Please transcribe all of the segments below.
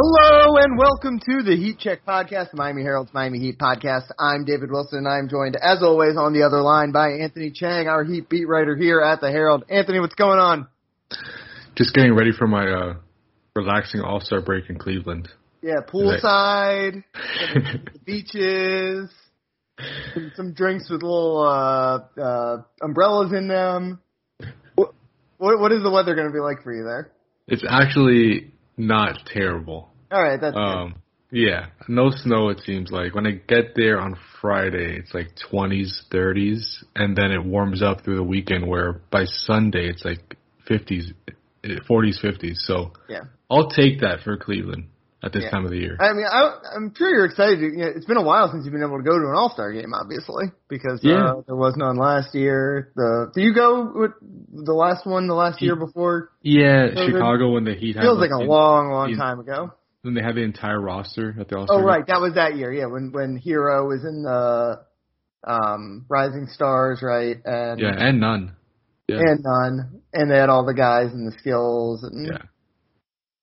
Hello and welcome to the Heat Check Podcast, Miami Herald's Miami Heat Podcast. I'm David Wilson. And I'm joined, as always, on the other line by Anthony Chang, our Heat beat writer here at the Herald. Anthony, what's going on? Just getting ready for my uh, relaxing All Star break in Cleveland. Yeah, poolside, beaches, some, some, drinks with little uh, uh, umbrellas in them. What, what is the weather going to be like for you there? It's actually not terrible. All right, that's um, good. yeah, no snow. It seems like when I get there on Friday, it's like 20s, 30s, and then it warms up through the weekend. Where by Sunday, it's like 50s, 40s, 50s. So yeah, I'll take that for Cleveland at this yeah. time of the year. I mean, I, I'm sure you're excited. You know, it's been a while since you've been able to go to an All Star game, obviously, because yeah. uh, there was none last year. The do you go with the last one the last year before? Yeah, COVID? Chicago when the Heat feels like a long, long time ago. They had the entire roster at the All Star. Oh right, that was that year. Yeah, when when Herro was in the um Rising Stars, right? And yeah, and none. Yeah. And none, and they had all the guys and the skills and yeah.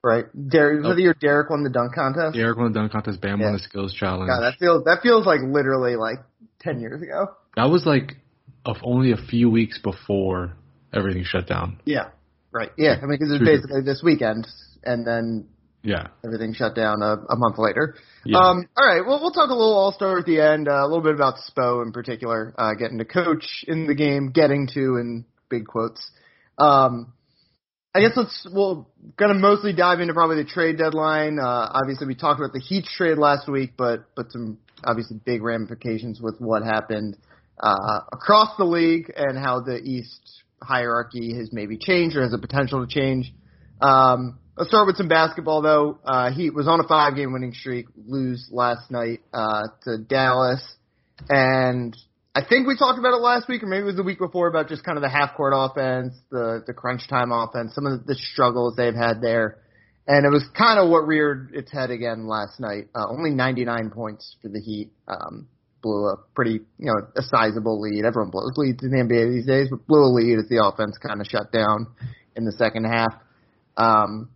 Right. Derrick, was oh. it your Derrick won the dunk contest? Derrick won the dunk contest. Bam yeah. won the skills challenge. God, that feels that feels like literally like ten years ago. That was like of only a few weeks before everything shut down. Yeah. Right. Yeah. I mean, because it was basically this weekend, and then yeah, everything shut down a, a month later. Yeah. Um. All right. Well, we'll talk a little All Star at the end. Uh, a little bit about Spo in particular, uh, getting to coach in the game, getting to in big quotes. Um. I guess let's we'll kind of mostly dive into probably the trade deadline. Uh, obviously, we talked about the Heat trade last week, but but some obviously big ramifications with what happened uh, across the league and how the East hierarchy has maybe changed or has a potential to change. Um, let's start with some basketball though. Uh, Heat was on a five game winning streak, lose last night uh, to Dallas, and I think we talked about it last week, or maybe it was the week before, about just kind of the half court offense, the the crunch time offense, some of the struggles they've had there, and it was kind of what reared its head again last night. Uh, only 99 points for the Heat, um, blew a pretty you know a sizable lead. Everyone blows leads in the NBA these days, but blew a lead as the offense kind of shut down in the second half. Um,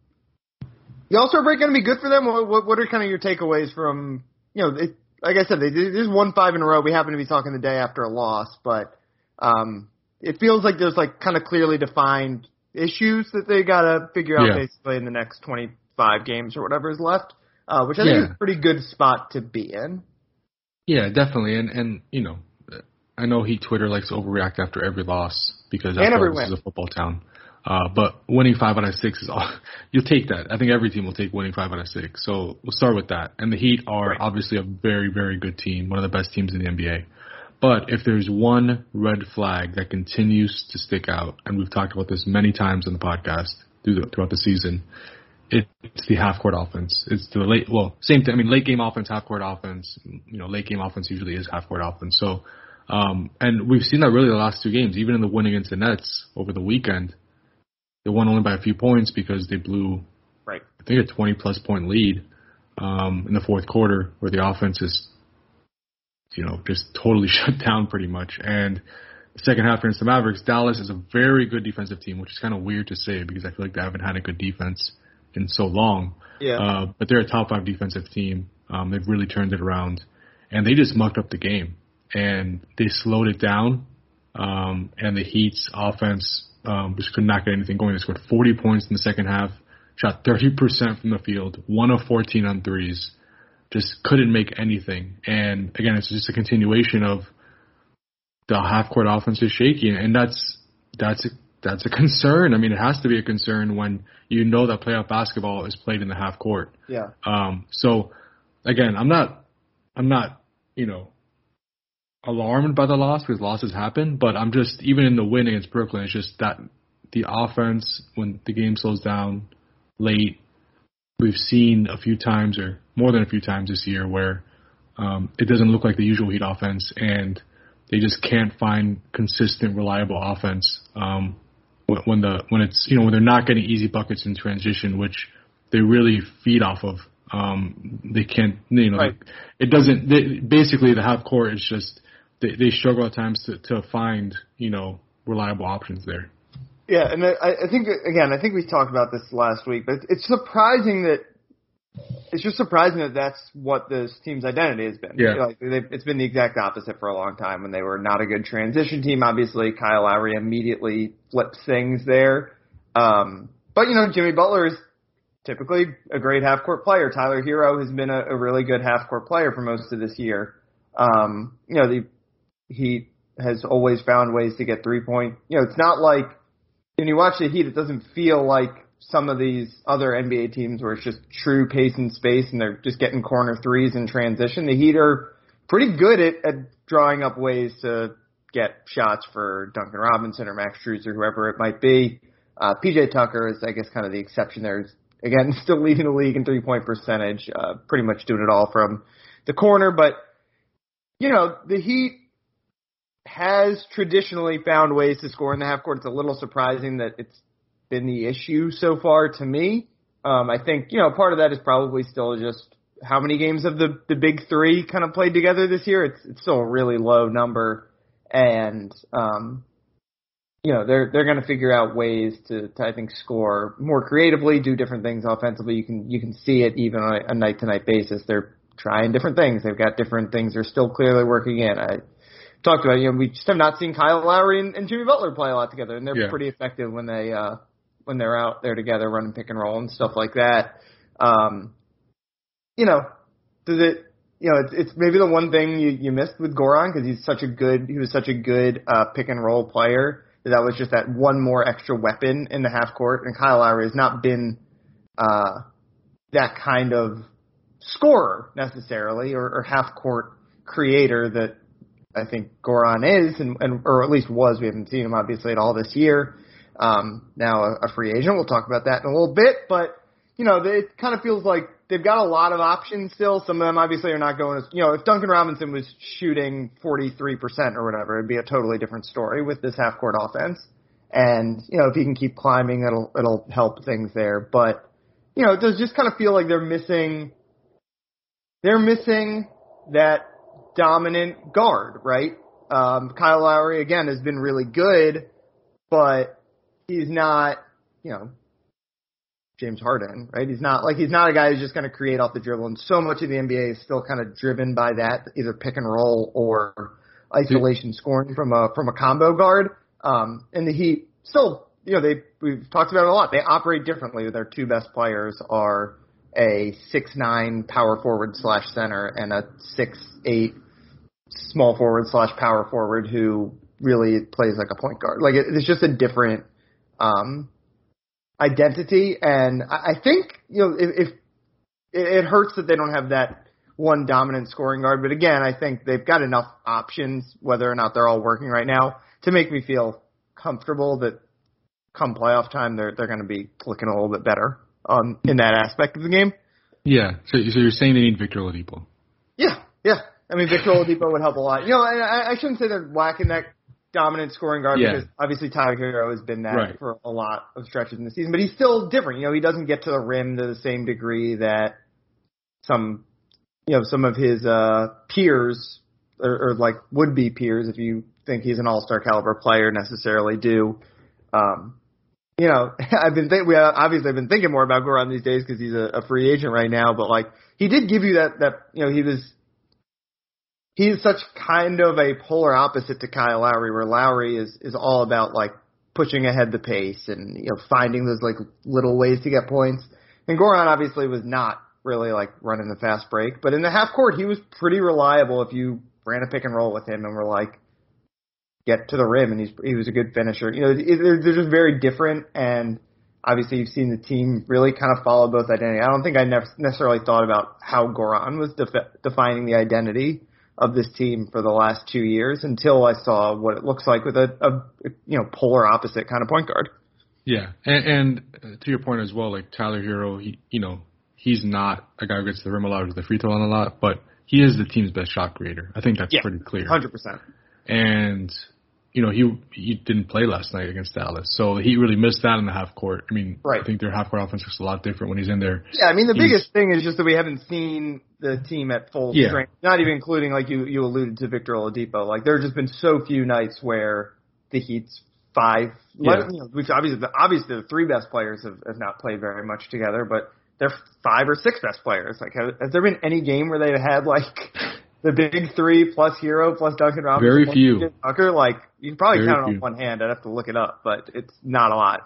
the All Star break going to be good for them. What, what, what are kind of your takeaways from you know? It, like I said, they just won five in a row. We happen to be talking the day after a loss, but um, it feels like there's like kind of clearly defined issues that they got to figure out yeah. basically in the next 25 games or whatever is left, uh, which I think Yeah. is a pretty good spot to be in. Yeah, definitely. And and you know, I know he Twitter likes to overreact after every loss because all, this win. is a football town. Uh, but winning five out of six is all you'll take that. I think every team will take winning five out of six. So we'll start with that. And the Heat are Right. obviously a very, very good team, one of the best teams in the NBA. But if there's one red flag that continues to stick out, and we've talked about this many times on the podcast through the, throughout the season, it's the half court offense. It's the late, well, same thing. I mean, late game offense, half court offense. You know, late game offense usually is half court offense. So, um, and we've seen that really the last two games, even in the win against the Nets over the weekend. They won only by a few points because they blew, Right. I think, a 20 plus point lead um, in the fourth quarter, where the offense is, you know, just totally shut down pretty much. And the second half against the Mavericks, Dallas is a very good defensive team, which is kind of weird to say because I feel like they haven't had a good defense in so long. Yeah. Uh, but they're a top five defensive team. Um, they've really turned it around, and they just mucked up the game and they slowed it down. Um, and the Heat's offense um, just could not get anything going. They scored 40 points in the second half, shot 30% from the field, one of 14 on threes, just couldn't make anything. And again, it's just a continuation of the half court offense is shaky, and that's that's a, that's a concern. I mean, it has to be a concern when you know that playoff basketball is played in the half court. Yeah. Um, so again, I'm not, I'm not, you know, alarmed by the loss because losses happen, but I'm just even in the win against Brooklyn, it's just that the offense when the game slows down late, we've seen a few times or more than a few times this year where um, it doesn't look like the usual Heat offense, and they just can't find consistent, reliable offense um, when, when the when it's you know when they're not getting easy buckets in transition, which they really feed off of. Um, they can't, you know, Right. it doesn't. They, basically, the half court is just they, they struggle at times to to find you know reliable options there. Yeah, and I, I think again, I think we talked about this last week, but it's surprising that it's just surprising that that's what this team's identity has been. Yeah. Like it's been the exact opposite for a long time when they were not a good transition team. Obviously, Kyle Lowry immediately flips things there. Um, but you know, Jimmy Butler is typically a great half court player. Tyler Herro has been a, a really good half court player for most of this year. Um, you know, the Heat has always found ways to get three point. You know, it's not like when you watch the Heat, it doesn't feel like some of these other NBA teams where it's just true pace and space and they're just getting corner threes in transition. The Heat are pretty good at, at drawing up ways to get shots for Duncan Robinson or Max Strus or whoever it might be. Uh, PJ Tucker is, I guess, kind of the exception there. He's, again, still leading the league in three point percentage, uh, pretty much doing it all from the corner. But, you know, the Heat has traditionally found ways to score in the half court. It's a little surprising that it's been the issue so far to me. Um, I think, you know, part of that is probably still just how many games of the, the big three kind of played together this year. It's, it's still a really low number. And, um, you know, they're, they're going to figure out ways to, to, I think, score more creatively, do different things offensively. You can, you can see it even on a night to night basis. They're trying different things. They've got different things they're still clearly working in. I talked about, you know, we just have not seen Kyle Lowry and, and Jimmy Butler play a lot together, and they're Yeah. pretty effective when they, uh, when they're out there together running pick and roll and stuff like that. Um, you know, does it, you know, it's, it's maybe the one thing you, you missed with Goran because he's such a good, he was such a good, uh, pick and roll player that that was just that one more extra weapon in the half court. And Kyle Lowry has not been, uh, that kind of scorer necessarily or, or half court creator that I think Goran is and, and, or at least was. We haven't seen him obviously at all this year. Um, now a, a free agent. We'll talk about that in a little bit, but you know, it kind of feels like they've got a lot of options still. Some of them obviously are not going as, you know, if Duncan Robinson was shooting 43% or whatever, it'd be a totally different story with this half court offense. And, you know, if he can keep climbing, it'll, it'll help things there. But, you know, it does just kind of feel like they're missing, they're missing that dominant guard, right? Um, Kyle Lowry again has been really good, but he's not, you know, James Harden, right? He's not like he's not a guy who's just going to create off the dribble, and so much of the NBA is still kind of driven by that, either pick and roll or isolation scoring from a from a combo guard. Um, and the Heat still, you know, they we've talked about it a lot. They operate differently. Their two best players are a six nine power forward slash center and a six eight small forward slash power forward who really plays like a point guard. Like it, it's just a different um, identity, and I, I think you know if, if it, it hurts that they don't have that one dominant scoring guard, but again, I think they've got enough options, whether or not they're all working right now, to make me feel comfortable that come playoff time they're they're going to be looking a little bit better um, in that aspect of the game. Yeah. So, so you're saying they need Victor Oladipo? Yeah, yeah. I mean, Victor Oladipo would help a lot. You know, I, I shouldn't say they're lacking that dominant scoring guard Yeah. because obviously Tyler Herro has been that Right. for a lot of stretches in the season, but he's still different. You know, he doesn't get to the rim to the same degree that some, you know, some of his uh peers or, or like would be peers if you think he's an all star caliber player necessarily do. Um, you know, I've been think we obviously I've been thinking more about Goran these days because he's a, a free agent right now. But like he did give you that that you know he was he's such kind of a polar opposite to Kyle Lowry, where Lowry is is all about like pushing ahead the pace and you know finding those like little ways to get points. And Goran obviously was not really like running the fast break, but in the half court he was pretty reliable if you ran a pick and roll with him and were like get to the rim and he's he was a good finisher. You know, they're, they're just very different and obviously you've seen the team really kind of follow both identity. I don't think I never necessarily thought about how Goran was defi- defining the identity of this team for the last two years until I saw what it looks like with a, a you know polar opposite kind of point guard. Yeah, and, and uh, to your point as well, like Tyler Herro, he you know he's not a guy who gets the rim a lot or the free throw line a lot, but he is the team's best shot creator. I think that's Yeah, pretty clear. Hundred percent. And you know he he didn't play last night against Dallas, so he really missed that in the half court. I mean, Right. I think their half court offense looks a lot different when he's in there. Yeah, I mean the He's- biggest thing is just that we haven't seen the team at full Yeah. strength. Not even including like you you alluded to Victor Oladipo. Like there have just been so few nights where the Heat's five. Yeah. You know, which obviously the, obviously the three best players have, have not played very much together, but they're five or six best players. Like, has, has there been any game where they've had like the big three plus Herro plus Duncan Robinson? Very few. Tucker, like you can probably Very count it on one hand. I'd have to look it up, but it's not a lot.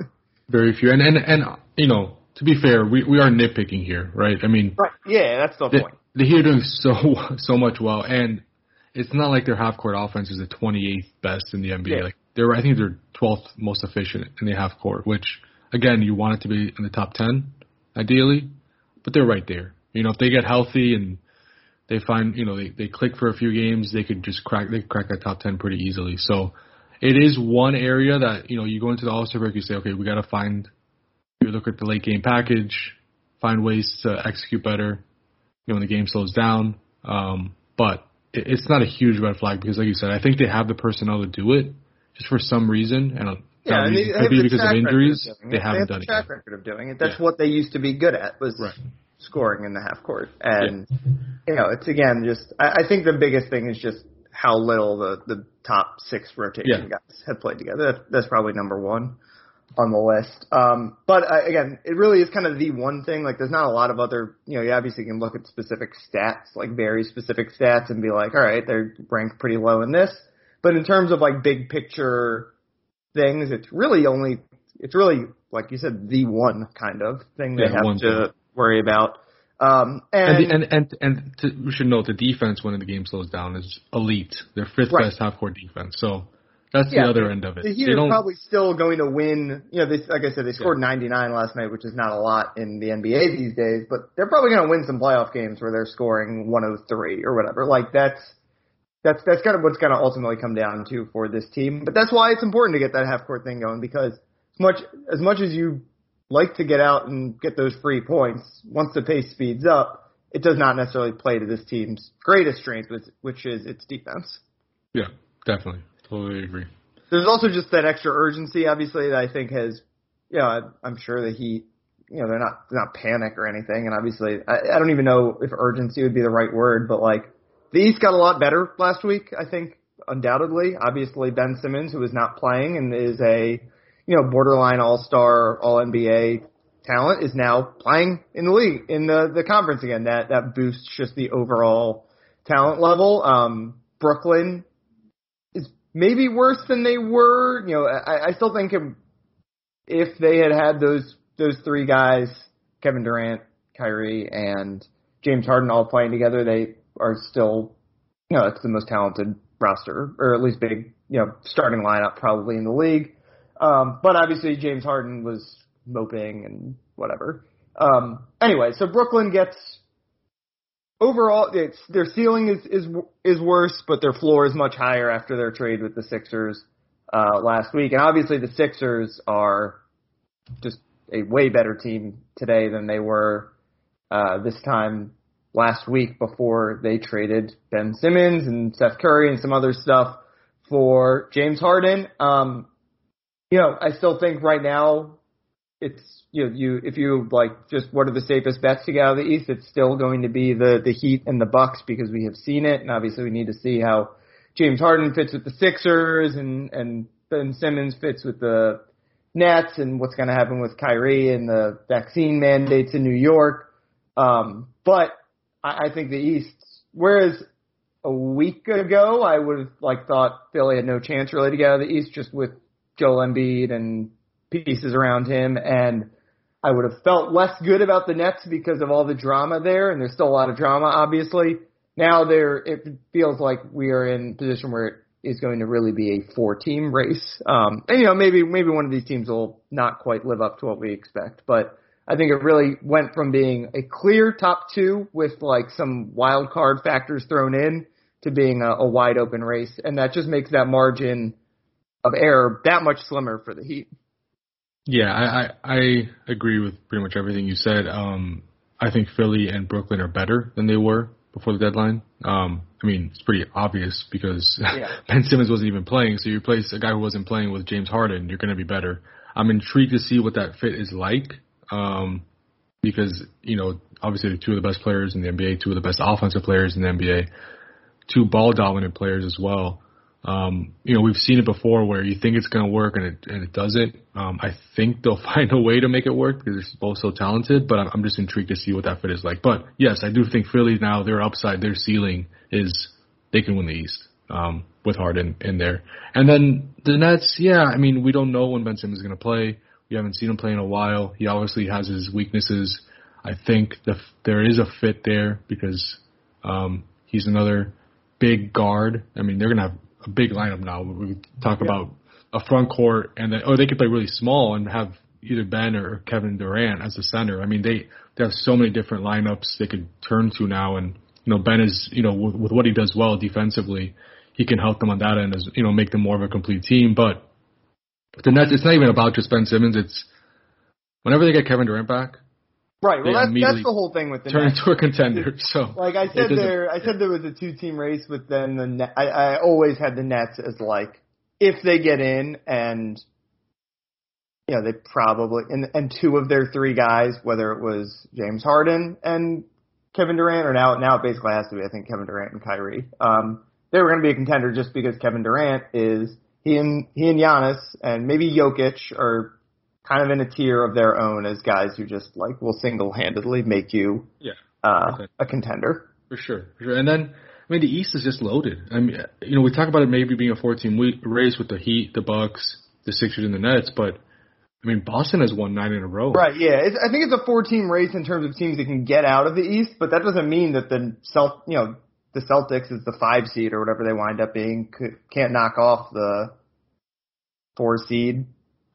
Very few. And and and you know, to be fair, we we are nitpicking here, right? I mean, Right. Yeah, that's the the, point. the Heat are doing so so much well, and it's not like their half court offense is the 28th best in the NBA. Yeah. Like they're, I think they're 12th most efficient in the half court, which again, you want it to be in the top 10, ideally, but they're right there. You know, if they get healthy and they find, you know, they they click for a few games, they could just crack they could crack that top 10 pretty easily. So it is one area that you know you go into the All Star break, you say, okay, we got to find. You look at the late game package, find ways to execute better. You know, when the game slows down. Um, but it, it's not a huge red flag because, like you said, I think they have the personnel to do it. Just for some reason, and Yeah, that reason they could be because of injuries. doing They it. haven't have done the it track record of doing it. That's Yeah. what they used to be good at was Right. Scoring in the half court. And you know, it's again just I, I think the biggest thing is just how little the the top six rotation Yeah. guys have played together. That's, that's probably number one on the list. Um, but uh, again, it really is kind of the one thing. Like, there's not a lot of other. You know, you obviously can look at specific stats, like very specific stats, and be like, all right, they're ranked pretty low in this. But in terms of like big picture things, it's really only it's really like you said the one kind of thing they Yeah, have to thing. Worry about. Um, and, And the, and and and to, we should note the defense when the game slows down is elite. They're fifth Right. best half court defense. So that's Yeah, the other end of it. the Heat They are probably still going to win. You know, they, like I said, they scored 99 last night, which is not a lot in the NBA these days. But they're probably going to win some playoff games where they're scoring 103 or whatever. Like that's that's that's kind of what's going to ultimately come down to for this team. But that's why it's important to get that half court thing going because as much as much as you like to get out and get those free points, once the pace speeds up, it does not necessarily play to this team's greatest strength, which, which is its defense. Yeah, definitely, totally agree. There's also just that extra urgency, obviously, that I think has, you know, I- I'm sure the Heat, you know, they're not they're not panic or anything, and obviously, I, I don't even know if urgency would be the right word, but like the East got a lot better last week, I think, undoubtedly. Obviously, Ben Simmons, who is not playing and is a, you know, borderline All Star, All NBA talent, is now playing in the league in the the conference again. That that boosts just the overall talent level. Um, Brooklyn is maybe worse than they were. You know, I, I still think if, if they had had those those three guys, Kevin Durant, Kyrie, and James Harden all playing together, they are still, you know, it's the most talented roster, or at least big, you know, starting lineup probably in the league. Um, but obviously James Harden was moping and whatever. Um, anyway, so Brooklyn gets overall, it's their ceiling is is is worse, but their floor is much higher after their trade with the Sixers uh, last week. And obviously, the Sixers are just a way better team today than they were uh, this time last week before they traded Ben Simmons and Seth Curry and some other stuff for James Harden. Um, you know, I still think right now it's you know you if you like just what are the safest bets to get out of the East, it's still going to be the the Heat and the Bucks because we have seen it, and obviously we need to see how James Harden fits with the Sixers and and Ben Simmons fits with the Nets and what's going to happen with Kyrie and the vaccine mandates in New York. Um, but I, I think the East, whereas a week ago I would have like thought Philly had no chance really to get out of the East just with Joel Embiid and pieces around him, and I would have felt less good about the Nets because of all the drama there, and there's still a lot of drama, obviously. Now there, it feels like we are in a position where it is going to really be a four-team race, um, and you know maybe maybe one of these teams will not quite live up to what we expect, but I think it really went from being a clear top two with like some wild card factors thrown in to being a, a wide open race, and that just makes that margin of error that much slimmer for the Heat. Yeah, I, I I agree with pretty much everything you said. Um, I think Philly and Brooklyn are better than they were before the deadline. Um, I mean, it's pretty obvious because Yeah. Ben Simmons wasn't even playing, so you replace a guy who wasn't playing with James Harden, you're going to be better. I'm intrigued to see what that fit is like, um, because you know, obviously, they're two of the best players in the NBA, two of the best offensive players in the NBA, two ball dominant players as well. Um, you know, we've seen it before where you think it's going to work and it and it doesn't. Um, I think they'll find a way to make it work because they're both so talented. But I'm, I'm just intrigued to see what that fit is like. But yes, I do think Philly now their upside, their ceiling is they can win the East um, with Harden in there. And then the Nets, yeah, I mean, we don't know when Ben Simmons is going to play. We haven't seen him play in a while. He obviously has his weaknesses. I think the, there is a fit there because um, he's another big guard. I mean, they're to have a big lineup now. We talk yeah. about a front court, and then, or they could play really small and have either Ben or Kevin Durant as the center. I mean, they they have so many different lineups they could turn to now, and you know Ben is you know with, with what he does well defensively, he can help them on that end as you know make them more of a complete team. But the Nets, it's not even about just Ben Simmons. It's whenever they get Kevin Durant back, Right. Well, that's that's the whole thing with the turn Nets. into a contender. So, like I said, there, I said there was a two-team race but then The Net, I, I always had the Nets as like if they get in, and you know they probably and and two of their three guys, whether it was James Harden and Kevin Durant, or now now it basically has to be I think Kevin Durant and Kyrie. Um, they were going to be a contender just because Kevin Durant is he and he and Giannis and maybe Jokic are kind of in a tier of their own as guys who just like will single-handedly make you yeah uh, a contender for sure, for sure. And then I mean the East is just loaded. I mean you know we talk about it maybe being a 14 race with the Heat, the Bucks, the Sixers, and the Nets, but I mean Boston has won nine in a row. Right. Yeah. It's, I think it's a four-team race in terms of teams that can get out of the East, but that doesn't mean that the Celt you know the Celtics is the five seed or whatever they wind up being can't knock off the four seed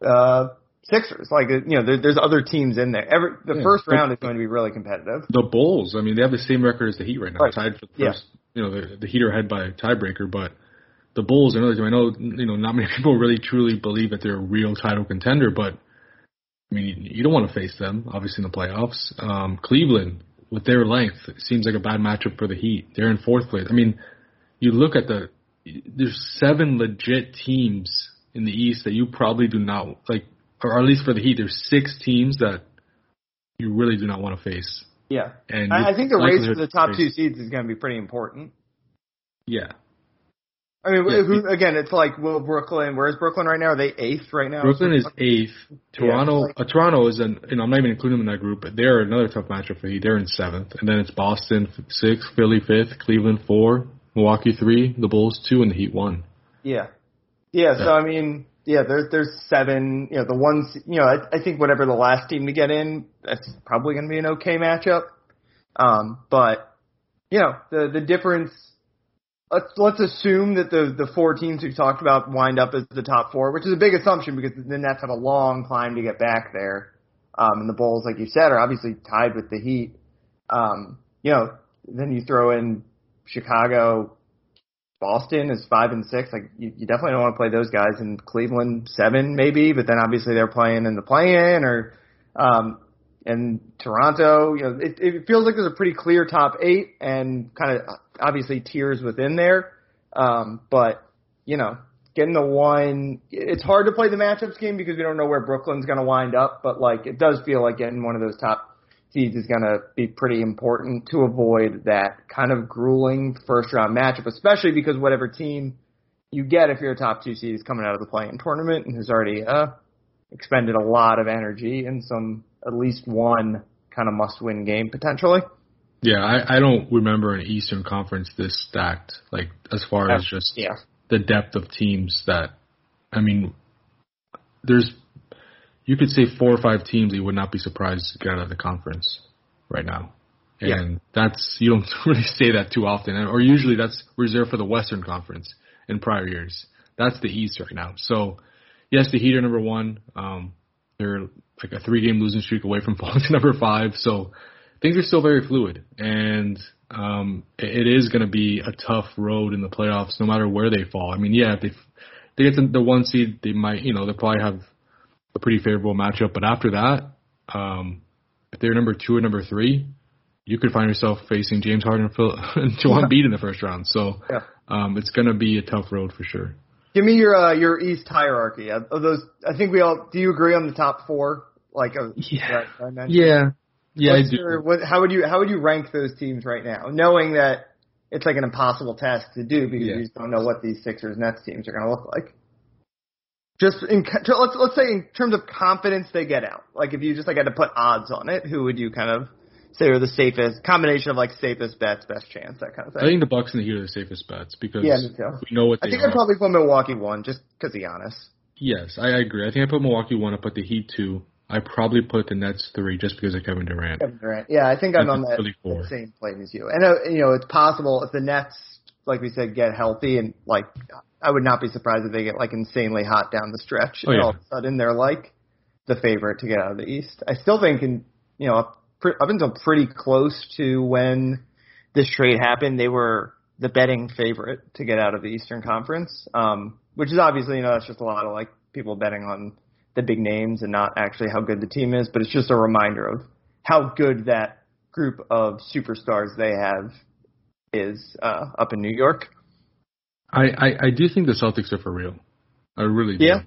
uh Sixers. Like you know, there, there's other teams in there. Every the yeah, first round is going to be really competitive. The Bulls, I mean, they have the same record as the Heat right now, right. tied for the first. Yeah. You know, the, the Heat are ahead by a tiebreaker, but the Bulls, another team. I know, you know, not many people really truly believe that they're a real title contender, but I mean, you don't want to face them, obviously in the playoffs. Um, Cleveland, with their length, seems like a bad matchup for the Heat. They're in fourth place. I mean, you look at the there's seven legit teams in the East that you probably do not like or at least for the Heat, there's six teams that you really do not want to face. Yeah, and I, I think the race for the top two seeds is going to be pretty important. Yeah. I mean, yeah. who, again, it's like, will Brooklyn? Where's Brooklyn right now? Are they eighth right now? Brooklyn is eighth. Toronto, yeah, like, uh, Toronto is an, know, I'm not even including them in that group, but they're another tough matchup for Heat. They're in seventh, and then it's Boston sixth, Philly fifth, Cleveland four, Milwaukee three, the Bulls two, and the Heat one. Yeah, yeah. yeah. So I mean, yeah, there's there's seven. You know, the ones. You know, I, I think whatever the last team to get in, that's probably going to be an okay matchup. Um, but you know, the the difference. Let's let's assume that the the four teams we talked about wind up as the top four, which is a big assumption because the Nets have a long climb to get back there. Um, and the Bulls, like you said, are obviously tied with the Heat. Um, you know, then you throw in Chicago, Boston is five and six. Like you, you definitely don't want to play those guys. In Cleveland seven maybe, but then obviously they're playing in the play-in or um, and Toronto. You know, it, it feels like there's a pretty clear top eight and kind of obviously tiers within there. Um, but you know, getting the one, it's hard to play the matchups game because we don't know where Brooklyn's going to wind up. But like, it does feel like getting one of those top seeds is going to be pretty important to avoid that kind of grueling first round matchup, especially because whatever team you get if you're a top two seed is coming out of the play-in tournament and has already uh, expended a lot of energy in some at least one kind of must-win game potentially. Yeah, I, I don't remember an Eastern Conference this stacked, like as far as just yeah. the depth of teams that. I mean, there's you could say four or five teams you would not be surprised to get out of the conference right now. And yeah. that's you don't really say that too often, or usually that's reserved for the Western Conference in prior years. That's the East right now. So yes, the Heat are number one. Um, they're like a three-game losing streak away from falling to number five. So things are still very fluid, and um, it is going to be a tough road in the playoffs, no matter where they fall. I mean, yeah, if they, they get to the one seed, they might, you know, they probably have a pretty favorable matchup. But after that, um, if they're number two or number three, you could find yourself facing James Harden and, Phil, and Joel Embiid in the first round. So yeah. um, it's going to be a tough road for sure. Give me your uh, your East hierarchy of those. I think we all. Do you agree on the top four? Like uh, yeah, yeah, yeah. I do. Your, what, how would you how would you rank those teams right now, knowing that it's like an impossible task to do because Yeah. you just don't know what these Sixers Nets teams are going to look like. Just in let's let's say in terms of confidence they get out. Like if you just like had to put odds on it, who would you kind of say are the safest combination of like safest bets, best chance, that kind of thing? I think the Bucks and the Heat are the safest bets because Yeah, we know what I think are. I'd probably put Milwaukee one just because Giannis. yes, I, I agree. I think I put Milwaukee one. I put the Heat two. I probably put the Nets three just because of Kevin Durant. Kevin Durant. Yeah, I think I'm on that, that same plane as you. And uh, you know, it's possible if the Nets, like we said, get healthy and like, I would not be surprised if they get like insanely hot down the stretch. Oh, and yeah. all of a sudden they're like the favorite to get out of the East. I still think, in you know, up, up until pretty close to when this trade happened, they were the betting favorite to get out of the Eastern Conference. Um, which is obviously, you know, that's just a lot of like people betting on the big names and not actually how good the team is, but it's just a reminder of how good that group of superstars they have is uh, up in New York. I, I, I do think the Celtics are for real. I really do. Yeah.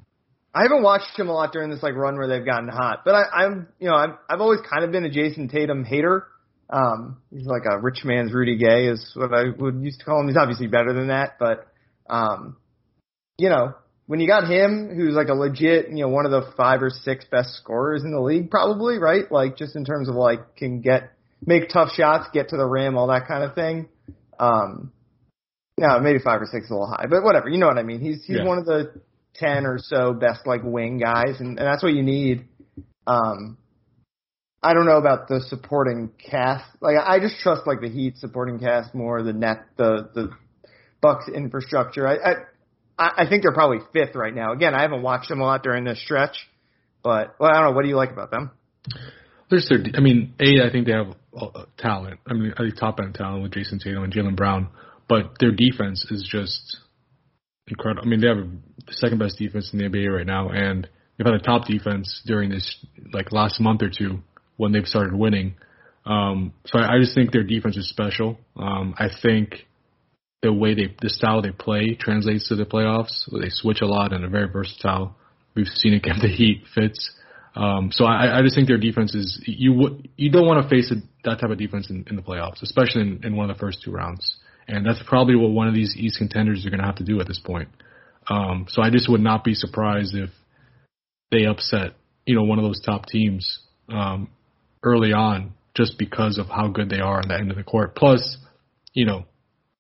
I haven't watched him a lot during this like run where they've gotten hot, but I, I'm you know I've I've always kind of been a Jayson Tatum hater. Um, he's like a rich man's Rudy Gay is what I would used to call him. He's obviously better than that, but um, you know when you got him, who's like a legit you know one of the five or six best scorers in the league, probably right? Like just in terms of like can get make tough shots, get to the rim, all that kind of thing. Um, no, maybe five or six is a little high, but whatever. You know what I mean? He's he's Yeah. one of the ten or so best like wing guys, and, and that's what you need. Um, I don't know about the supporting cast. Like I just trust like the Heat supporting cast more, the net, the the Bucks infrastructure. I I, I think they're probably fifth right now. Again, I haven't watched them a lot during this stretch, but well, I don't know. What do you like about them? There's their, I mean, A, I think they have talent. I mean, I think top end talent with Jayson Tatum and Jaylen Brown, but their defense is just incredible. I mean, they have the second best defense in the NBA right now, and they've had a top defense during this like last month or two when they've started winning. Um, so I, I just think their defense is special. Um, I think the way they, the style they play translates to the playoffs. They switch a lot and are very versatile. We've seen it against the Heat fits. Um, so I, I just think their defense is you would you don't want to face a, that type of defense in, in the playoffs, especially in, in one of the first two rounds. And that's probably what one of these East contenders are going to have to do at this point. Um, so I just would not be surprised if they upset you know one of those top teams um, early on just because of how good they are on the end of the court. Plus, you know,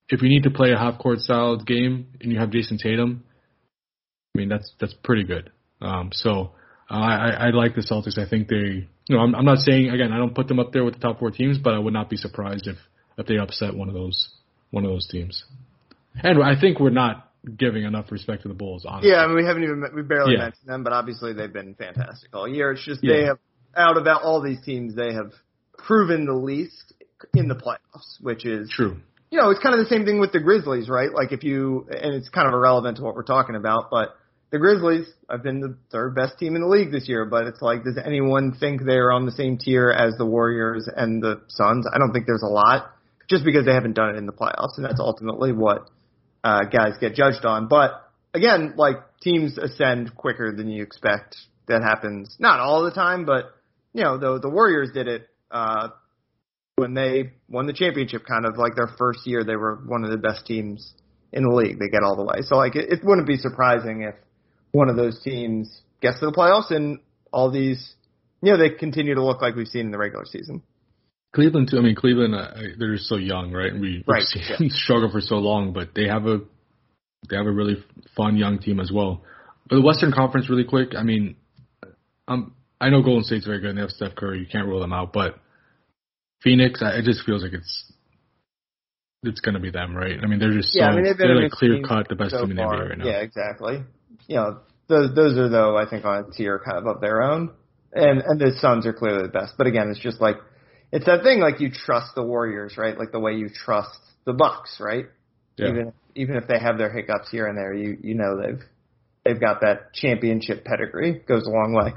if you need to play a half court style game and you have Jayson Tatum, I mean that's that's pretty good. Um, so uh, I, I like the Celtics. I think they, you know, I'm, I'm not saying again I don't put them up there with the top four teams, but I would not be surprised if if they upset one of those one of those teams. And I think we're not giving enough respect to the Bulls. Honestly, Yeah, I mean we haven't even we barely Yeah. mentioned them, but obviously they've been fantastic all year. It's just Yeah. they have out of all these teams they have proven the least in the playoffs, which is true. you know, it's kind of the same thing with the Grizzlies, right? Like if you, and it's kind of irrelevant to what we're talking about, but the Grizzlies have been the third best team in the league this year, but it's like, does anyone think they're on the same tier as the Warriors and the Suns? I don't think there's a lot, just because they haven't done it in the playoffs, and that's ultimately what uh, guys get judged on. But again, like teams ascend quicker than you expect. That happens not all the time, but you know, the the Warriors did it uh, when they won the championship, kind of like their first year, they were one of the best teams in the league. They get all the way. So like, it, it wouldn't be surprising if one of those teams gets to the playoffs and all these, you know, they continue to look like we've seen in the regular season. Cleveland too. I mean, Cleveland uh, they're so young, right? We we've Right, seen yeah. them struggle for so long, but they have a they have a really fun young team as well. But the Western Conference, really quick. I mean, um, I know Golden State's very good. and They have Steph Curry. You can't rule them out, but Phoenix, I, it just feels like it's it's going to be them, right? I mean, they're just so yeah, I mean they're like clear cut the best so team in the. NBA right now. Yeah, exactly. You know, those those are though I think on a tier kind of of their own, and and the Suns are clearly the best. But again, it's just like it's that thing like you trust the Warriors, right? Like the way you trust the Bucks, right? Yeah. Even even if they have their hiccups here and there, you you know they've they've got that championship pedigree. Goes a long way.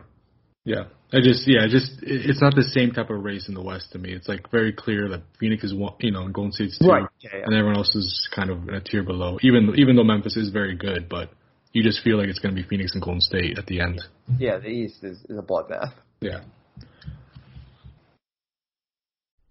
Yeah, I just yeah, just it's not the same type of race in the West to me. It's like very clear that Phoenix is one, you know, Golden State's two, Right. Yeah, yeah. and everyone else is kind of in a tier below. Even even though Memphis is very good, but you just feel like it's going to be Phoenix and Golden State at the end. Yeah, the East is, is a bloodbath. Yeah.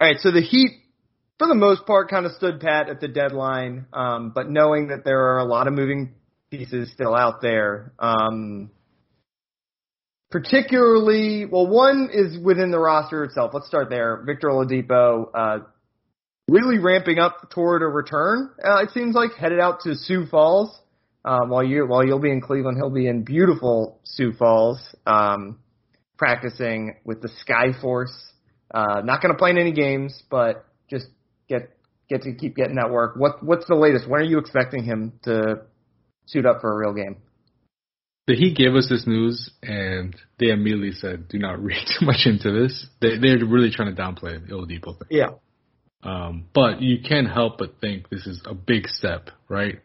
All right, so the Heat, for the most part, kind of stood pat at the deadline, um, but knowing that there are a lot of moving pieces still out there, um, particularly, well, one is within the roster itself. Let's start there. Victor Oladipo, uh, really ramping up toward a return. Uh, it seems like headed out to Sioux Falls. Um, while you while you'll be in Cleveland, he'll be in beautiful Sioux Falls, um, practicing with the Sky Force. Uh, not going to play in any games, but just get get to keep getting that work. What what's the latest? When are you expecting him to suit up for a real game? The he gave us this news, and they immediately said, "Do not read too much into this." They they're really trying to downplay the Oladipo thing. Yeah. Um, but you can't help but think this is a big step, right?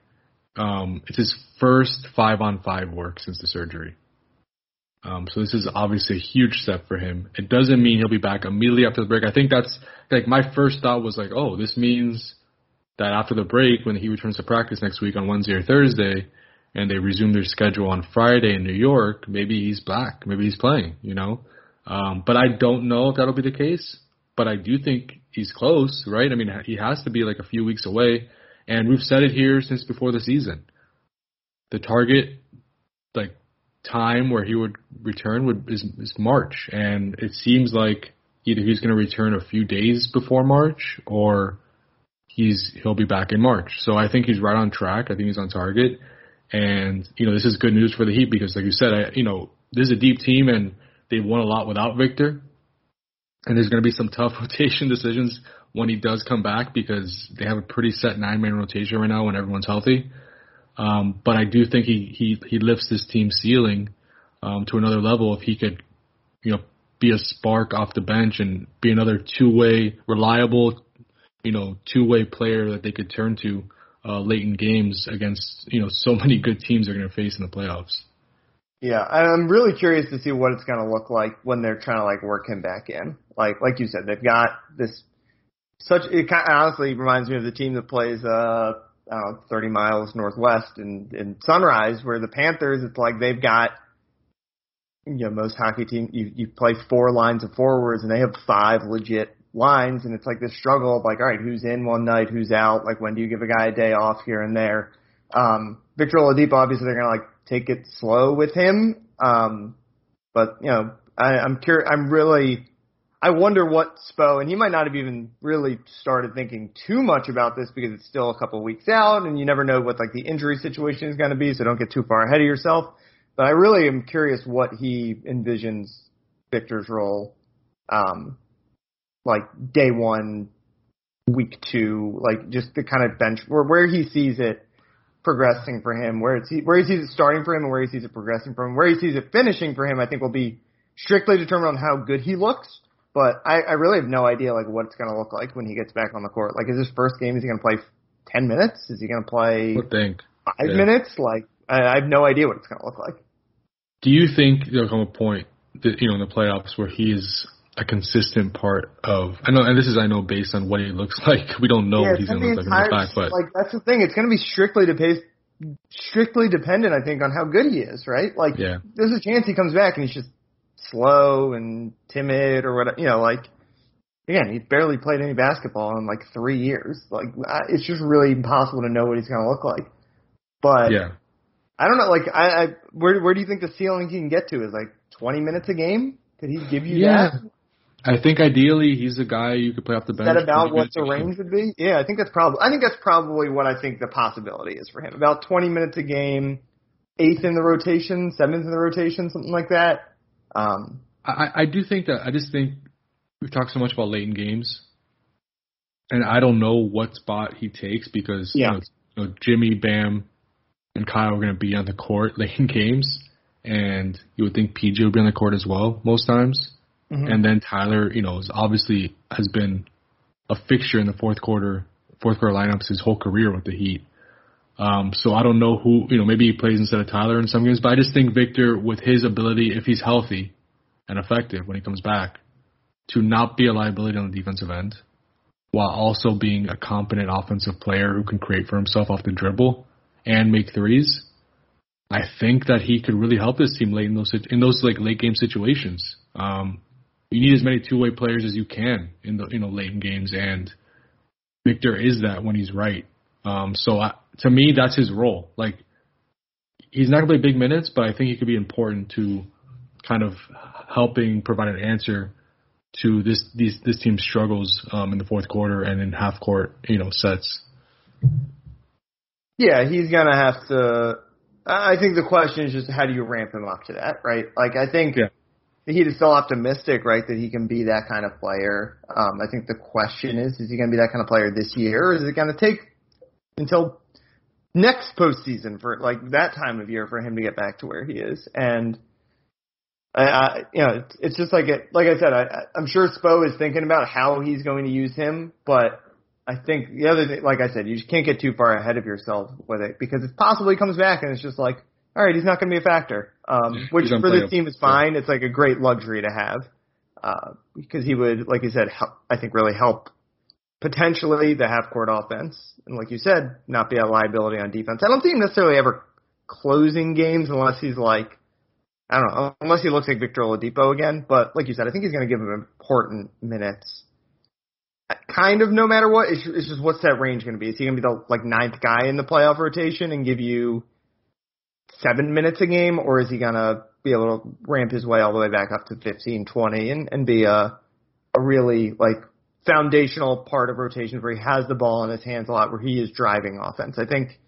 Um, it's his first five on five work since the surgery. Um, so this is obviously a huge step for him. It doesn't mean he'll be back immediately after the break. I think that's like my first thought was like, oh, this means that after the break, when he returns to practice next week on Wednesday or Thursday, and they resume their schedule on Friday in New York, maybe he's back, maybe he's playing, you know. Um, but I don't know if that'll be the case. But I do think he's close, right? I mean, he has to be like a few weeks away. And we've said it here since before the season. The target, time where he would return would is, is March, and it seems like either he's going to return a few days before March or he's he'll be back in March. So I think he's right on track. I think he's on target, and you know this is good news for the Heat because, like you said, I, you know this is a deep team and they've won a lot without Victor, and there's going to be some tough rotation decisions when he does come back because they have a pretty set nine man rotation right now when everyone's healthy. Um, but I do think he he he lifts this team ceiling um, to another level if he could, you know, be a spark off the bench and be another two way reliable, you know, two way player that they could turn to uh, late in games against you know so many good teams they're going to face in the playoffs. Yeah, I'm really curious to see what it's going to look like when they're trying to like work him back in. Like like you said, they've got this such. It kind of honestly reminds me of the team that plays uh I 30 miles northwest in in Sunrise, where the Panthers. It's like they've got you know most hockey team you you play four lines of forwards and they have five legit lines and it's like this struggle of like all right who's in one night who's out like when do you give a guy a day off here and there um Victor Oladipo obviously they're gonna like take it slow with him um but you know I, I'm curious I'm really I wonder what Spo, and he might not have even really started thinking too much about this because it's still a couple weeks out, and you never know what like the injury situation is going to be, so don't get too far ahead of yourself. But I really am curious what he envisions Victor's role, um, like day one, week two, like just the kind of bench where where he sees it progressing for him, where it's where he sees it starting for him, and where he sees it progressing for him, where he sees it finishing for him. I think will be strictly determined on how good he looks but I, I really have no idea like what it's going to look like when he gets back on the court. Like, is his first game? Is he going to play ten minutes? Is he going to play five yeah. minutes? Like, I, I have no idea what it's going to look like. Do you think there'll come a point that you know in the playoffs where he is a consistent part of? I know, and this is I know based on what he looks like. We don't know yeah, what he's going to look like in the back, but like that's the thing. It's going to be strictly dependent strictly dependent, I think, on how good he is, right? Like, yeah. there's a chance he comes back and he's just slow and timid or whatever. You know, like again, he's barely played any basketball in like three years. Like it's just really impossible to know what he's going to look like. But yeah, I don't know. Like I, I where where do you think the ceiling he can get to is like 20 minutes a game? Could he give you yeah. that? I think ideally he's a guy you could play off the bench. Is that about what the range would be? Yeah, I think that's probably. I think that's probably what I think the possibility is for him. About 20 minutes a game, eighth in the rotation, seventh in the rotation, something like that. Um, I, I do think that I just think we've talked so much about late in games, and I don't know what spot he takes because yeah. you, know, you know Jimmy, Bam, and Kyle are going to be on the court late in games, and you would think PJ would be on the court as well most times. Mm-hmm. And then Tyler, you know, is obviously has been a fixture in the fourth quarter, fourth quarter lineups his whole career with the Heat. Um, so I don't know who, you know, maybe he plays instead of Tyler in some games, but I just think Victor, with his ability, if he's healthy and effective when he comes back, to not be a liability on the defensive end, while also being a competent offensive player who can create for himself off the dribble and make threes, I think that he could really help this team late in those in those like late game situations. Um, you need as many two way players as you can in the you know late in games, and Victor is that when he's right. Um, so I, to me, that's his role. Like he's not gonna play big minutes, but I think he could be important to kind of helping provide an answer to this these this team's struggles um, in the fourth quarter and in half court you know sets. Yeah, he's gonna have to. I think the question is just how do you ramp him up to that, right? Like I think yeah. is still optimistic, right, that he can be that kind of player. Um, I think the question is, is he gonna be that kind of player this year, or is it gonna take until next postseason for like that time of year for him to get back to where he is? And I, I you know, it's, it's just like it, like I said, I, I'm sure Spo is thinking about how he's going to use him, but I think the other thing, like I said, you just can't get too far ahead of yourself with it because it's possible he comes back and it's just like, all right, he's not going to be a factor. Um, which for this team is fine. It's like a great luxury to have, uh, because he would, like you said, help, I think really help potentially the half court offense. And like you said, not be a liability on defense. I don't see him necessarily ever closing games unless he's like, I don't know, unless he looks like Victor Oladipo again. But like you said, I think he's going to give him important minutes kind of no matter what. It's, it's just what's that range going to be? Is he going to be the like ninth guy in the playoff rotation and give you seven minutes a game, or is he going to be able to ramp his way all the way back up to 15, 20 and, and be a, a really like foundational part of rotations where he has the ball in his hands a lot, where he is driving offense. I think,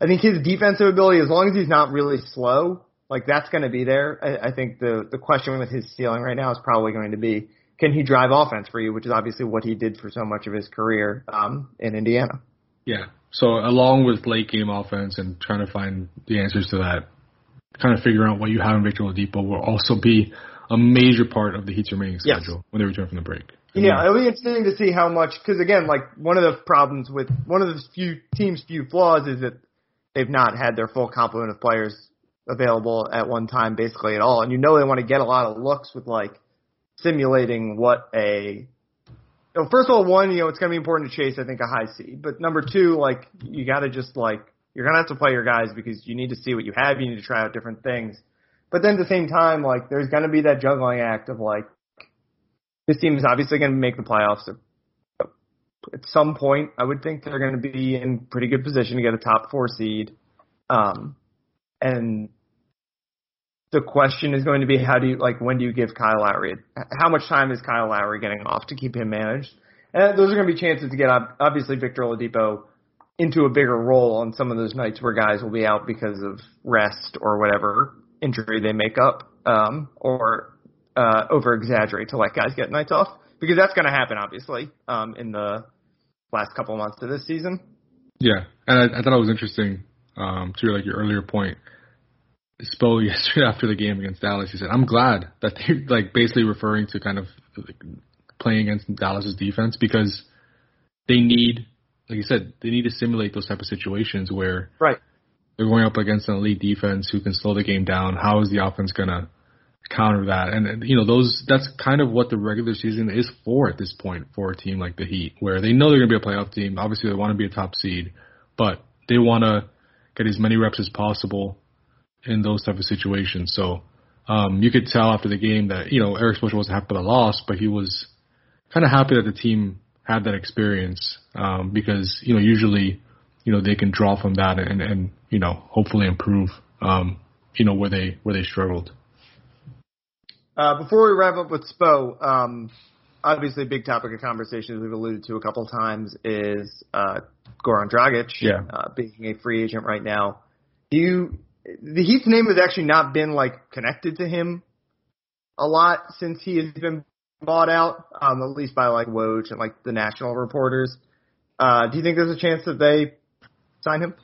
I think his defensive ability, as long as he's not really slow, like that's going to be there. I, I think the the question with his ceiling right now is probably going to be can he drive offense for you, which is obviously what he did for so much of his career um, in Indiana. Yeah. So along with late game offense and trying to find the answers to that, kind of figuring out what you have in Victor Oladipo will also be a major part of the Heat's remaining schedule yes. when they return from the break. Yeah, it'll be interesting to see how much because again, like one of the problems with one of the few teams' few flaws is that they've not had their full complement of players available at one time, basically at all. And you know they want to get a lot of looks with like simulating what a you know, first of all, one, you know, it's going to be important to chase, I think, a high seed. But number two, like, you got to just, like, you're going to have to play your guys because you need to see what you have. You need to try out different things. But then at the same time, like, there's going to be that juggling act of, like, this team is obviously going to make the playoffs. At some point, I would think they're going to be in pretty good position to get a top four seed. Um, and the question is going to be how do you like when do you give Kyle Lowry how much time is Kyle Lowry getting off to keep him managed? And those are going to be chances to get obviously Victor Oladipo into a bigger role on some of those nights where guys will be out because of rest or whatever injury they make up um, or uh, over exaggerate to let guys get nights off because that's going to happen obviously um, in the last couple of months of this season. Yeah, and I, I thought it was interesting um, to like your earlier point Spo yesterday after the game against Dallas, he said, "I'm glad that they're like basically referring to kind of like, playing against Dallas's defense because they need, like you said, they need to simulate those type of situations where right they're going up against an elite defense who can slow the game down. How is the offense gonna counter that? And you know those that's kind of what the regular season is for at this point for a team like the Heat, where they know they're gonna be a playoff team. Obviously, they want to be a top seed, but they want to get as many reps as possible in those type of situations. So um, you could tell after the game that you know Erik Spoelstra wasn't happy with the loss, but he was kind of happy that the team had that experience um, because you know usually you know they can draw from that and and you know hopefully improve um, you know where they where they struggled. Uh, before we wrap up with Spo, um, obviously a big topic of conversation we've alluded to a couple of times is uh, Goran Dragic yeah. uh, being a free agent right now. Do you the Heat's name has actually not been like connected to him a lot since he has been bought out, um, at least by like Woj and like the national reporters. Uh, do you think there's a chance that they sign him?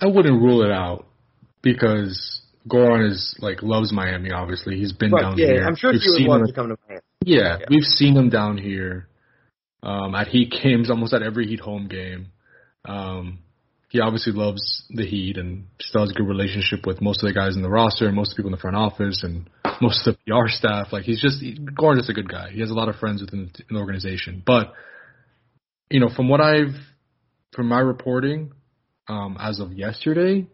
I wouldn't rule it out because Goran is like loves Miami. Obviously, he's been right, down yeah, here. I'm sure We've he would love to come to Miami. Yeah, yeah. we've seen him down here um, at Heat games, almost at every Heat home game. Um, he obviously loves the Heat and still has a good relationship with most of the guys in the roster and most of the people in the front office and most of the PR staff. Like he's just Goran is a good guy. He has a lot of friends within the organization. But you know, from what I've from my reporting um, as of yesterday,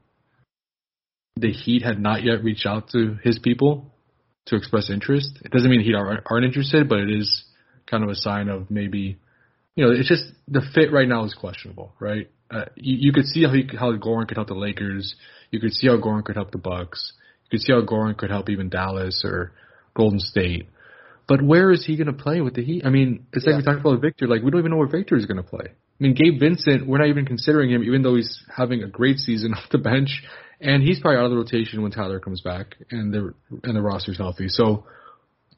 the Heat had not yet reached out to his people to express interest. It doesn't mean Heat aren't, aren't interested, but it is kind of a sign of maybe, you know, it's just the fit right now is questionable, right? uh, you, you could see how he, how Goran could help the Lakers. You could see how Goran could help the Bucks. You could see how Goran could help even Dallas or Golden State. But where is he going to play with the Heat? I mean, it's like yeah. we talked about Victor. Like we don't even know where Victor is going to play. I mean, Gabe Vincent, we're not even considering him, even though he's having a great season off the bench, and he's probably out of the rotation when Tyler comes back and the and the roster's healthy. So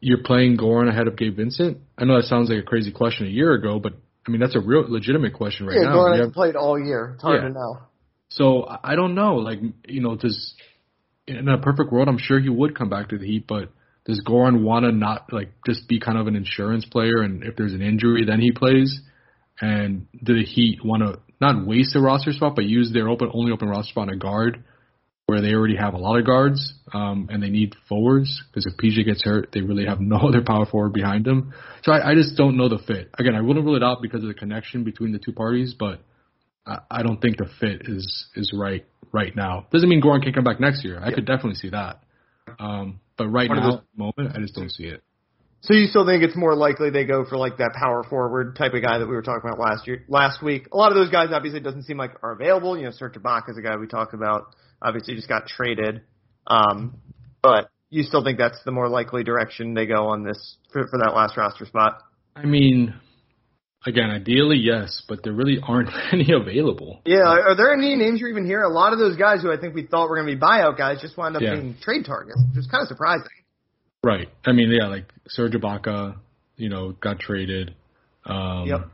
you're playing Goran ahead of Gabe Vincent. I know that sounds like a crazy question a year ago, but I mean, that's a real legitimate question right yeah, now. Goran hasn't played all year. It's hard yeah. to know. So I don't know. Like you know, does in a perfect world, I'm sure he would come back to the Heat, but does Goran want to not like just be kind of an insurance player, and if there's an injury, then he plays? And do the Heat want to not waste a roster spot, but use their open only open roster spot on a guard where they already have a lot of guards um, and they need forwards because if PJ gets hurt, they really have no other power forward behind them. So I, I just don't know the fit. Again, I wouldn't rule it out because of the connection between the two parties, but I, I don't think the fit is is right right now. Doesn't mean Goran can't come back next year. I yeah. could definitely see that. Um, but right One now, moment, I just don't see it. So you still think it's more likely they go for like that power forward type of guy that we were talking about last year, last week? A lot of those guys obviously doesn't seem like are available. You know, Serge Ibaka is a guy we talked about obviously just got traded. Um, but you still think that's the more likely direction they go on this for, for that last roster spot? I mean, again, ideally, yes, but there really aren't any available. Yeah, are there any names you're even here? A lot of those guys who I think we thought were going to be buyout guys just wound up yeah. being trade targets, which is kind of surprising. Right. I mean, yeah, like Serge Ibaka, you know, got traded. Um, yep.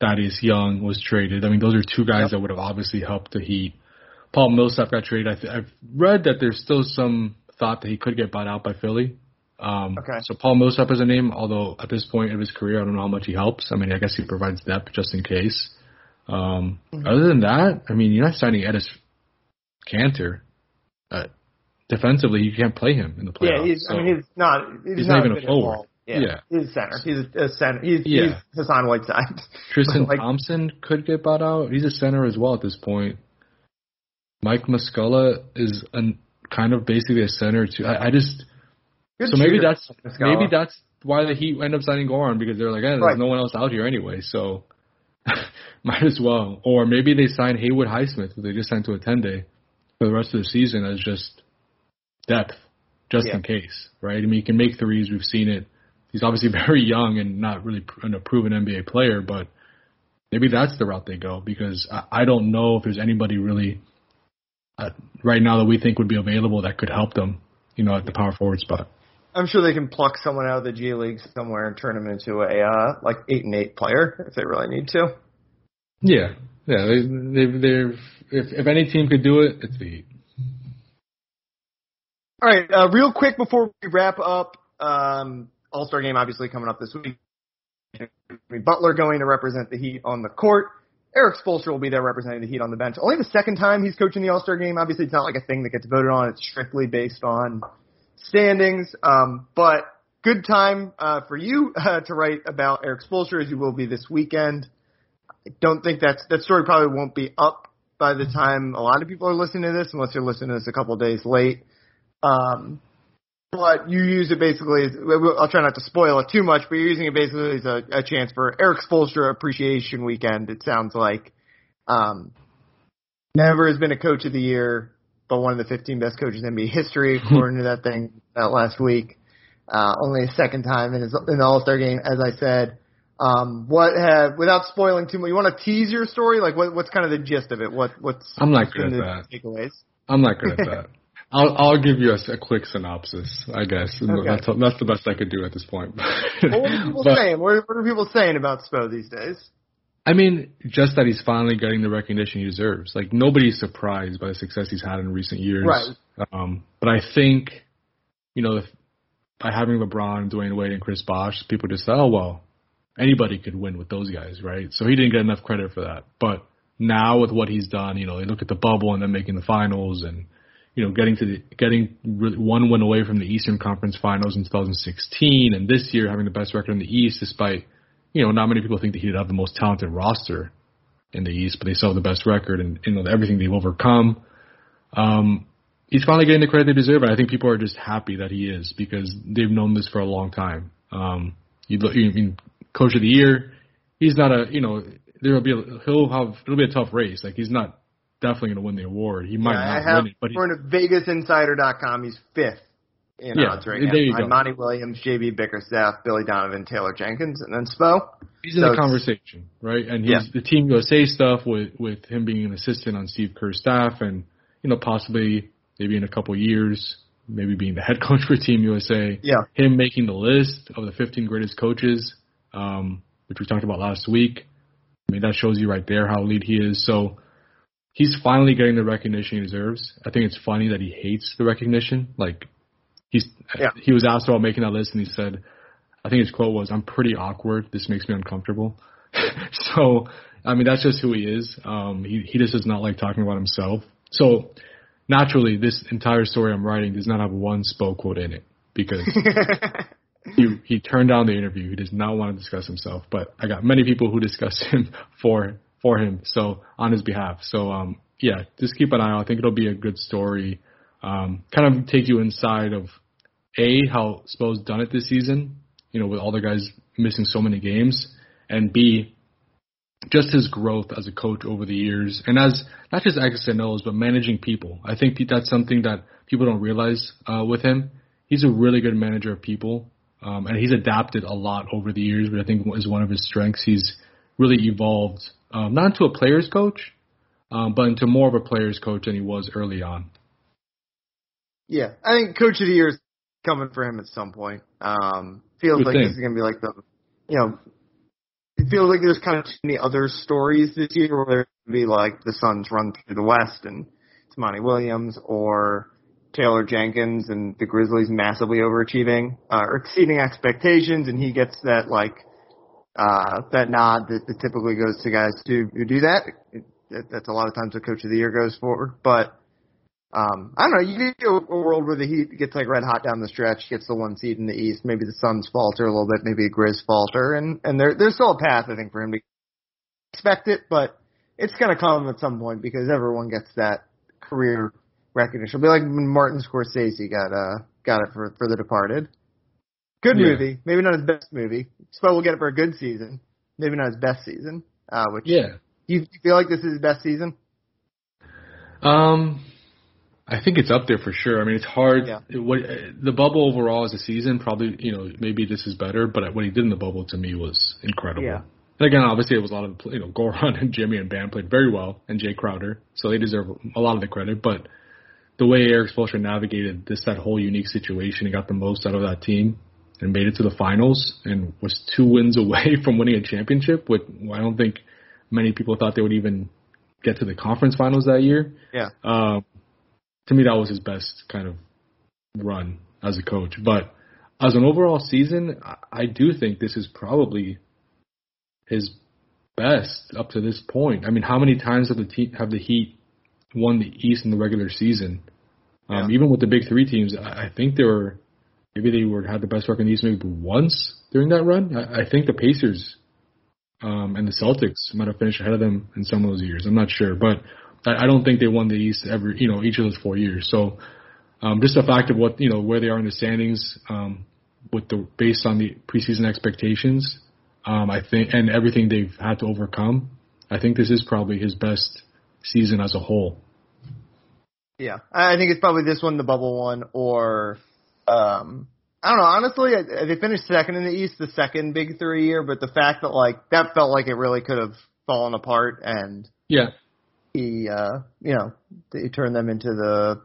Thaddeus Young was traded. I mean, those are two guys yep. that would have obviously helped the Heat. Paul Millsap got traded. I th- I've read that there's still some thought that he could get bought out by Philly. Um, okay. So Paul Millsap is a name, although at this point of his career, I don't know how much he helps. I mean, I guess he provides depth just in case. Um, mm-hmm. Other than that, I mean, you're not signing Enes Kanter. Uh, defensively, you can't play him in the playoffs. Yeah, he's, so I mean, he's not. He's, he's not, not even a forward. Yeah. yeah. He's a center. He's a, a center. He's, yeah. he's Hassan Whiteside. Tristan like, Thompson could get bought out. He's a center as well at this point. Mike Muscala is an, kind of basically a center too. I, I just Good so maybe that's maybe that's why the Heat end up signing Goran because they're like, eh, there's right. no one else out here anyway, so might as well. Or maybe they sign Haywood Highsmith, who they just signed to a ten day for the rest of the season as just depth, just yeah. in case, right? I mean, he can make threes. We've seen it. He's obviously very young and not really a proven NBA player, but maybe that's the route they go because I, I don't know if there's anybody really uh, right now that we think would be available that could help them, you know, at the power forward spot. I'm sure they can pluck someone out of the G League somewhere and turn him into a uh, like eight and eight player if they really need to. Yeah, yeah. They they they're if if any team could do it, it's the Heat. All right, uh, real quick before we wrap up, um, All Star game obviously coming up this week. Butler going to represent the Heat on the court. Erik Spoelstra will be there representing the Heat on the bench. Only the second time he's coaching the All Star game. Obviously, it's not like a thing that gets voted on. It's strictly based on standings. Um, but good time uh, for you uh, to write about Erik Spoelstra as you will be this weekend. I don't think that's that story probably won't be up by the time a lot of people are listening to this, unless you're listening to this a couple of days late. Um, but you use it basically. As, I'll try not to spoil it too much, but you're using it basically as a, a chance for Erik Spoelstra Appreciation Weekend. It sounds like. Um, never has been a Coach of the Year, but one of the 15 best coaches in NBA history, according to that thing that last week. Uh, only a second time in, his, in the All Star game, as I said. Um, what have without spoiling too much? You want to tease your story? Like, what, what's kind of the gist of it? What what's I'm not good at that. Takeaways. I'm not good at that. I'll I'll give you a, a quick synopsis, I guess. Okay. That's that's the best I could do at this point. well, what are people but, saying? What are, what are people saying about Spo these days? I mean, just that he's finally getting the recognition he deserves. Like nobody's surprised by the success he's had in recent years. Right. Um, but I think, you know, by having LeBron, Dwyane Wade, and Chris Bosh, people just thought, oh well, anybody could win with those guys, right? So he didn't get enough credit for that. But now with what he's done, you know, they look at the bubble and then making the finals and you know, getting to the getting one win away from the Eastern Conference Finals in 2016, and this year having the best record in the East, despite you know not many people think that he'd have the most talented roster in the East, but they still have the best record and you know everything they've overcome. Um, he's finally getting the credit they deserve, and I think people are just happy that he is because they've known this for a long time. Um, you you mean coach of the year? He's not a you know there'll be a, he'll have it'll be a tough race. Like he's not definitely going to win the award. He might yeah, not have, win it, but according to VegasInsider.com, he's fifth in Yeah, odds right there now. you go. Monty Williams, JB Bickerstaff, Billy Donovan, Taylor Jenkins, and then Spo. he's in So the conversation, right? And he's Yeah. the Team USA stuff with with him being an assistant on Steve Kerr's staff, and you know possibly maybe in a couple years, maybe being the head coach for Team USA. Yeah. him making the list of the 15 greatest coaches, um, which we talked about last week. I mean, that shows you right there how elite he is. So he's finally getting the recognition he deserves. I think it's funny that he hates the recognition. Like he's Yeah. he was asked about making that list, and he said, I think his quote was, "I'm pretty awkward. This makes me uncomfortable." so I mean, that's just who he is. Um, he he just does not like talking about himself. So naturally, this entire story I'm writing does not have one Spo quote in it because he he turned down the interview. He does not want to discuss himself. But I got many people who discuss him for for him. So on his behalf. So um yeah, just keep an eye out. I think it'll be a good story. Um, kind of take you inside of a how Spo's done it this season. You know, with all the guys missing so many games, and b just his growth as a coach over the years, and as not just X's and O's, but managing people. I think that's something that people don't realize uh, with him. He's a really good manager of people, um, and he's adapted a lot over the years. But I think is one of his strengths. He's really evolved, um, not into a player's coach, um, but into more of a player's coach than he was early on. yeah, I think Coach of the Year is coming for him at some point. Um, feels Good like thing. this is going to be like the, you know, it feels like there's kind of too many other stories this year where there's going to be like the Suns run through the West and it's Monty Williams or Taylor Jenkins and the Grizzlies massively overachieving uh, or exceeding expectations, and he gets that like uh, that nod that, that typically goes to guys who, who do that. It, that. That's a lot of times what Coach of the Year goes for, but. Um, I don't know. You get a, a world where the Heat gets like red hot down the stretch, gets the one seed in the East. Maybe the Suns falter a little bit, maybe the Grizz falter, and and there there's still a path I think for him to expect it, but it's gonna come at some point because everyone gets that career recognition. It'll be like when Martin Scorsese got uh got it for for The Departed. Good Yeah. movie, maybe not his best movie. Spo will get it for a good season, maybe not his best season. Uh, which Yeah. you, you feel like this is his best season? Um, I think it's up there for sure. I mean, it's hard. Yeah. It- what the bubble overall as a season, probably you know maybe this is better, but what he did in the bubble to me was incredible. Yeah. And again, obviously it was a lot of you know Goran and Jimmy and Bam played very well, and Jae Crowder, so they deserve a lot of the credit. But the way Erik Spoelstra navigated this that whole unique situation, he got the most out of that team and made it to the finals and was two wins away from winning a championship. With I don't think many people thought they would even get to the conference finals that year. Yeah. Um, to me, that was his best kind of run as a coach. But as an overall season, I, I do think this is probably his best up to this point. I mean, how many times have the te- have the Heat won the East in the regular season? Um, Yeah. Even with the big three teams, I, I think there were maybe they were had the best record in the East maybe once during that run. I, I think the Pacers um, and the Celtics might have finished ahead of them in some of those years. I'm not sure, but I, I don't think they won the East every, you know, each of those four years. So, um, just the fact of what you know where they are in the standings, um, with the based on the preseason expectations, um, I think, and everything they've had to overcome, I think this is probably his best season as a whole. Yeah, I think it's probably this one, the bubble one, or um, I don't know. Honestly, they finished second in the East, the second Big Three year, but the fact that like that felt like it really could have fallen apart, and Yeah, he, uh, you know, he turned them into the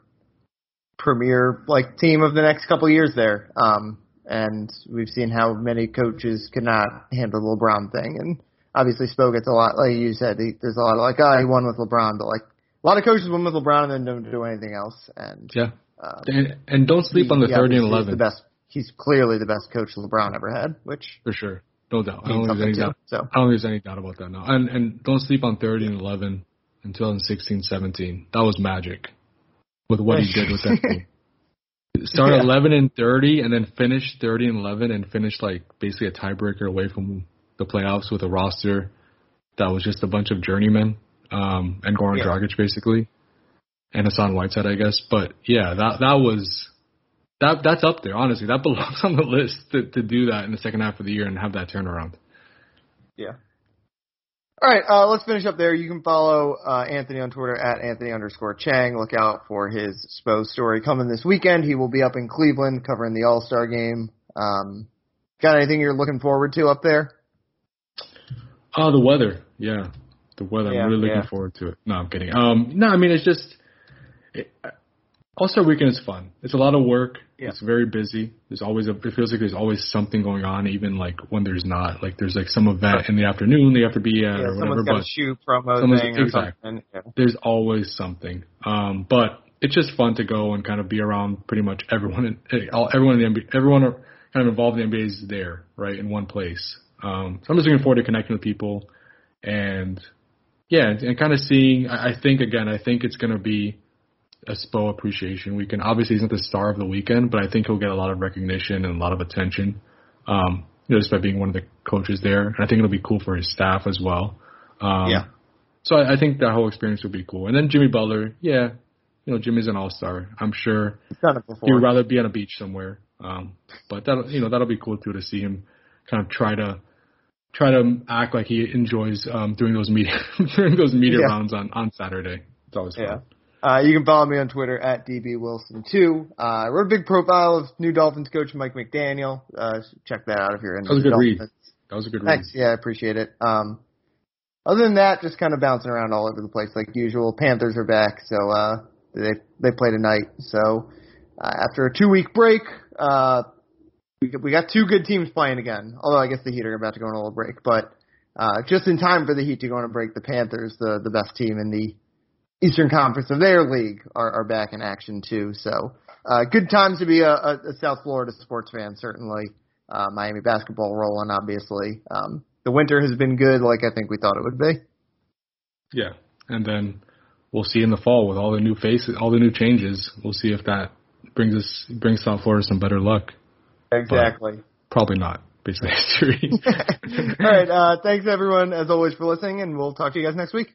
premier like team of the next couple years there. Um, and we've seen how many coaches cannot handle the LeBron thing, and obviously Spo gets a lot. Like you said, he, there's a lot of like, oh, he won with LeBron, but like a lot of coaches win with LeBron and then don't do anything else. And yeah, uh, and and don't sleep on the he thirty and eleven. The best. he's clearly the best coach LeBron ever had, which for sure, no doubt. I don't, think there's any too. doubt, So I don't think there's any doubt about that now. And and don't sleep on 30 and 11 in 2016, 17. That was magic with what he did with that team. Start Yeah. 11 and 30, and then finish 30 and 11, and finish like basically a tiebreaker away from the playoffs with a roster that was just a bunch of journeymen um, and Goran Yeah. Dragic basically, and Hassan Whiteside, I guess. But yeah, that that was that that's up there. Honestly, that belongs on the list to to do that in the second half of the year and have that turnaround. Yeah. All right, uh, let's finish up there. You can follow uh, Anthony on Twitter at Anthony underscore Chiang. Look out for his Spo story coming this weekend. He will be up in Cleveland covering the All Star game. Um, got anything you're looking forward to up there? Oh, the weather. Yeah, the weather. Yeah, I'm really looking yeah. forward to it. No, I'm kidding. Um, no, I mean it's just it, All Star Weekend is fun. It's a lot of work. Yeah. It's very busy. There's always a. It feels like there's always something going on, even like when there's not. Like there's like some event in the afternoon they have to be at yeah, or whatever. someone's got But a shoe promo thing or exactly. something. Yeah. there's always something. Um, but it's just fun to go and kind of be around pretty much everyone. In, eh, all, everyone in the NBA, everyone are kind of involved in the NBA is there, right, in one place. Um, so I'm just looking forward to connecting with people, and yeah, and, and kind of seeing. I, I think again, I think it's going to be a Spo appreciation weekend. Obviously, he's not the star of the weekend, but I think he'll get a lot of recognition and a lot of attention. Um, you know, just by being one of the coaches there, and I think it'll be cool for his staff as well. Um, Yeah. so I, I think that whole experience would be cool. And then Jimmy Butler, yeah, you know, Jimmy's an all star. I'm sure he'd rather be on a beach somewhere. Um, but that you know that'll be cool too to see him kind of try to try to act like he enjoys um, doing those media during those media Yeah. rounds on on Saturday. It's always fun. Yeah. Uh, you can follow me on Twitter at dbwilson2. Uh, I wrote a big profile of new Dolphins coach Mike McDaniel. Uh, check that out if you're interested. That was a good Dolphins. read. That was a good read. Thanks. Yeah, I appreciate it. Um, other than that, just kind of bouncing around all over the place like usual. Panthers are back, so uh, they they play tonight. So uh, after a two week break, uh, we we got two good teams playing again. Although I guess the Heat are about to go on a little break, but uh, just in time for the Heat to go on a break, the Panthers, the the best team in the Eastern Conference of their league, are, are back in action too. So uh, good times to be a, a, a South Florida sports fan, certainly. Uh, Miami basketball rolling, obviously. Um, the winter has been good, like I think we thought it would be. Yeah, and then we'll see in the fall with all the new faces, all the new changes. We'll see if that brings us brings South Florida some better luck. Exactly. Probably not, based on history. All right. Uh, thanks everyone, as always, for listening, and we'll talk to you guys next week.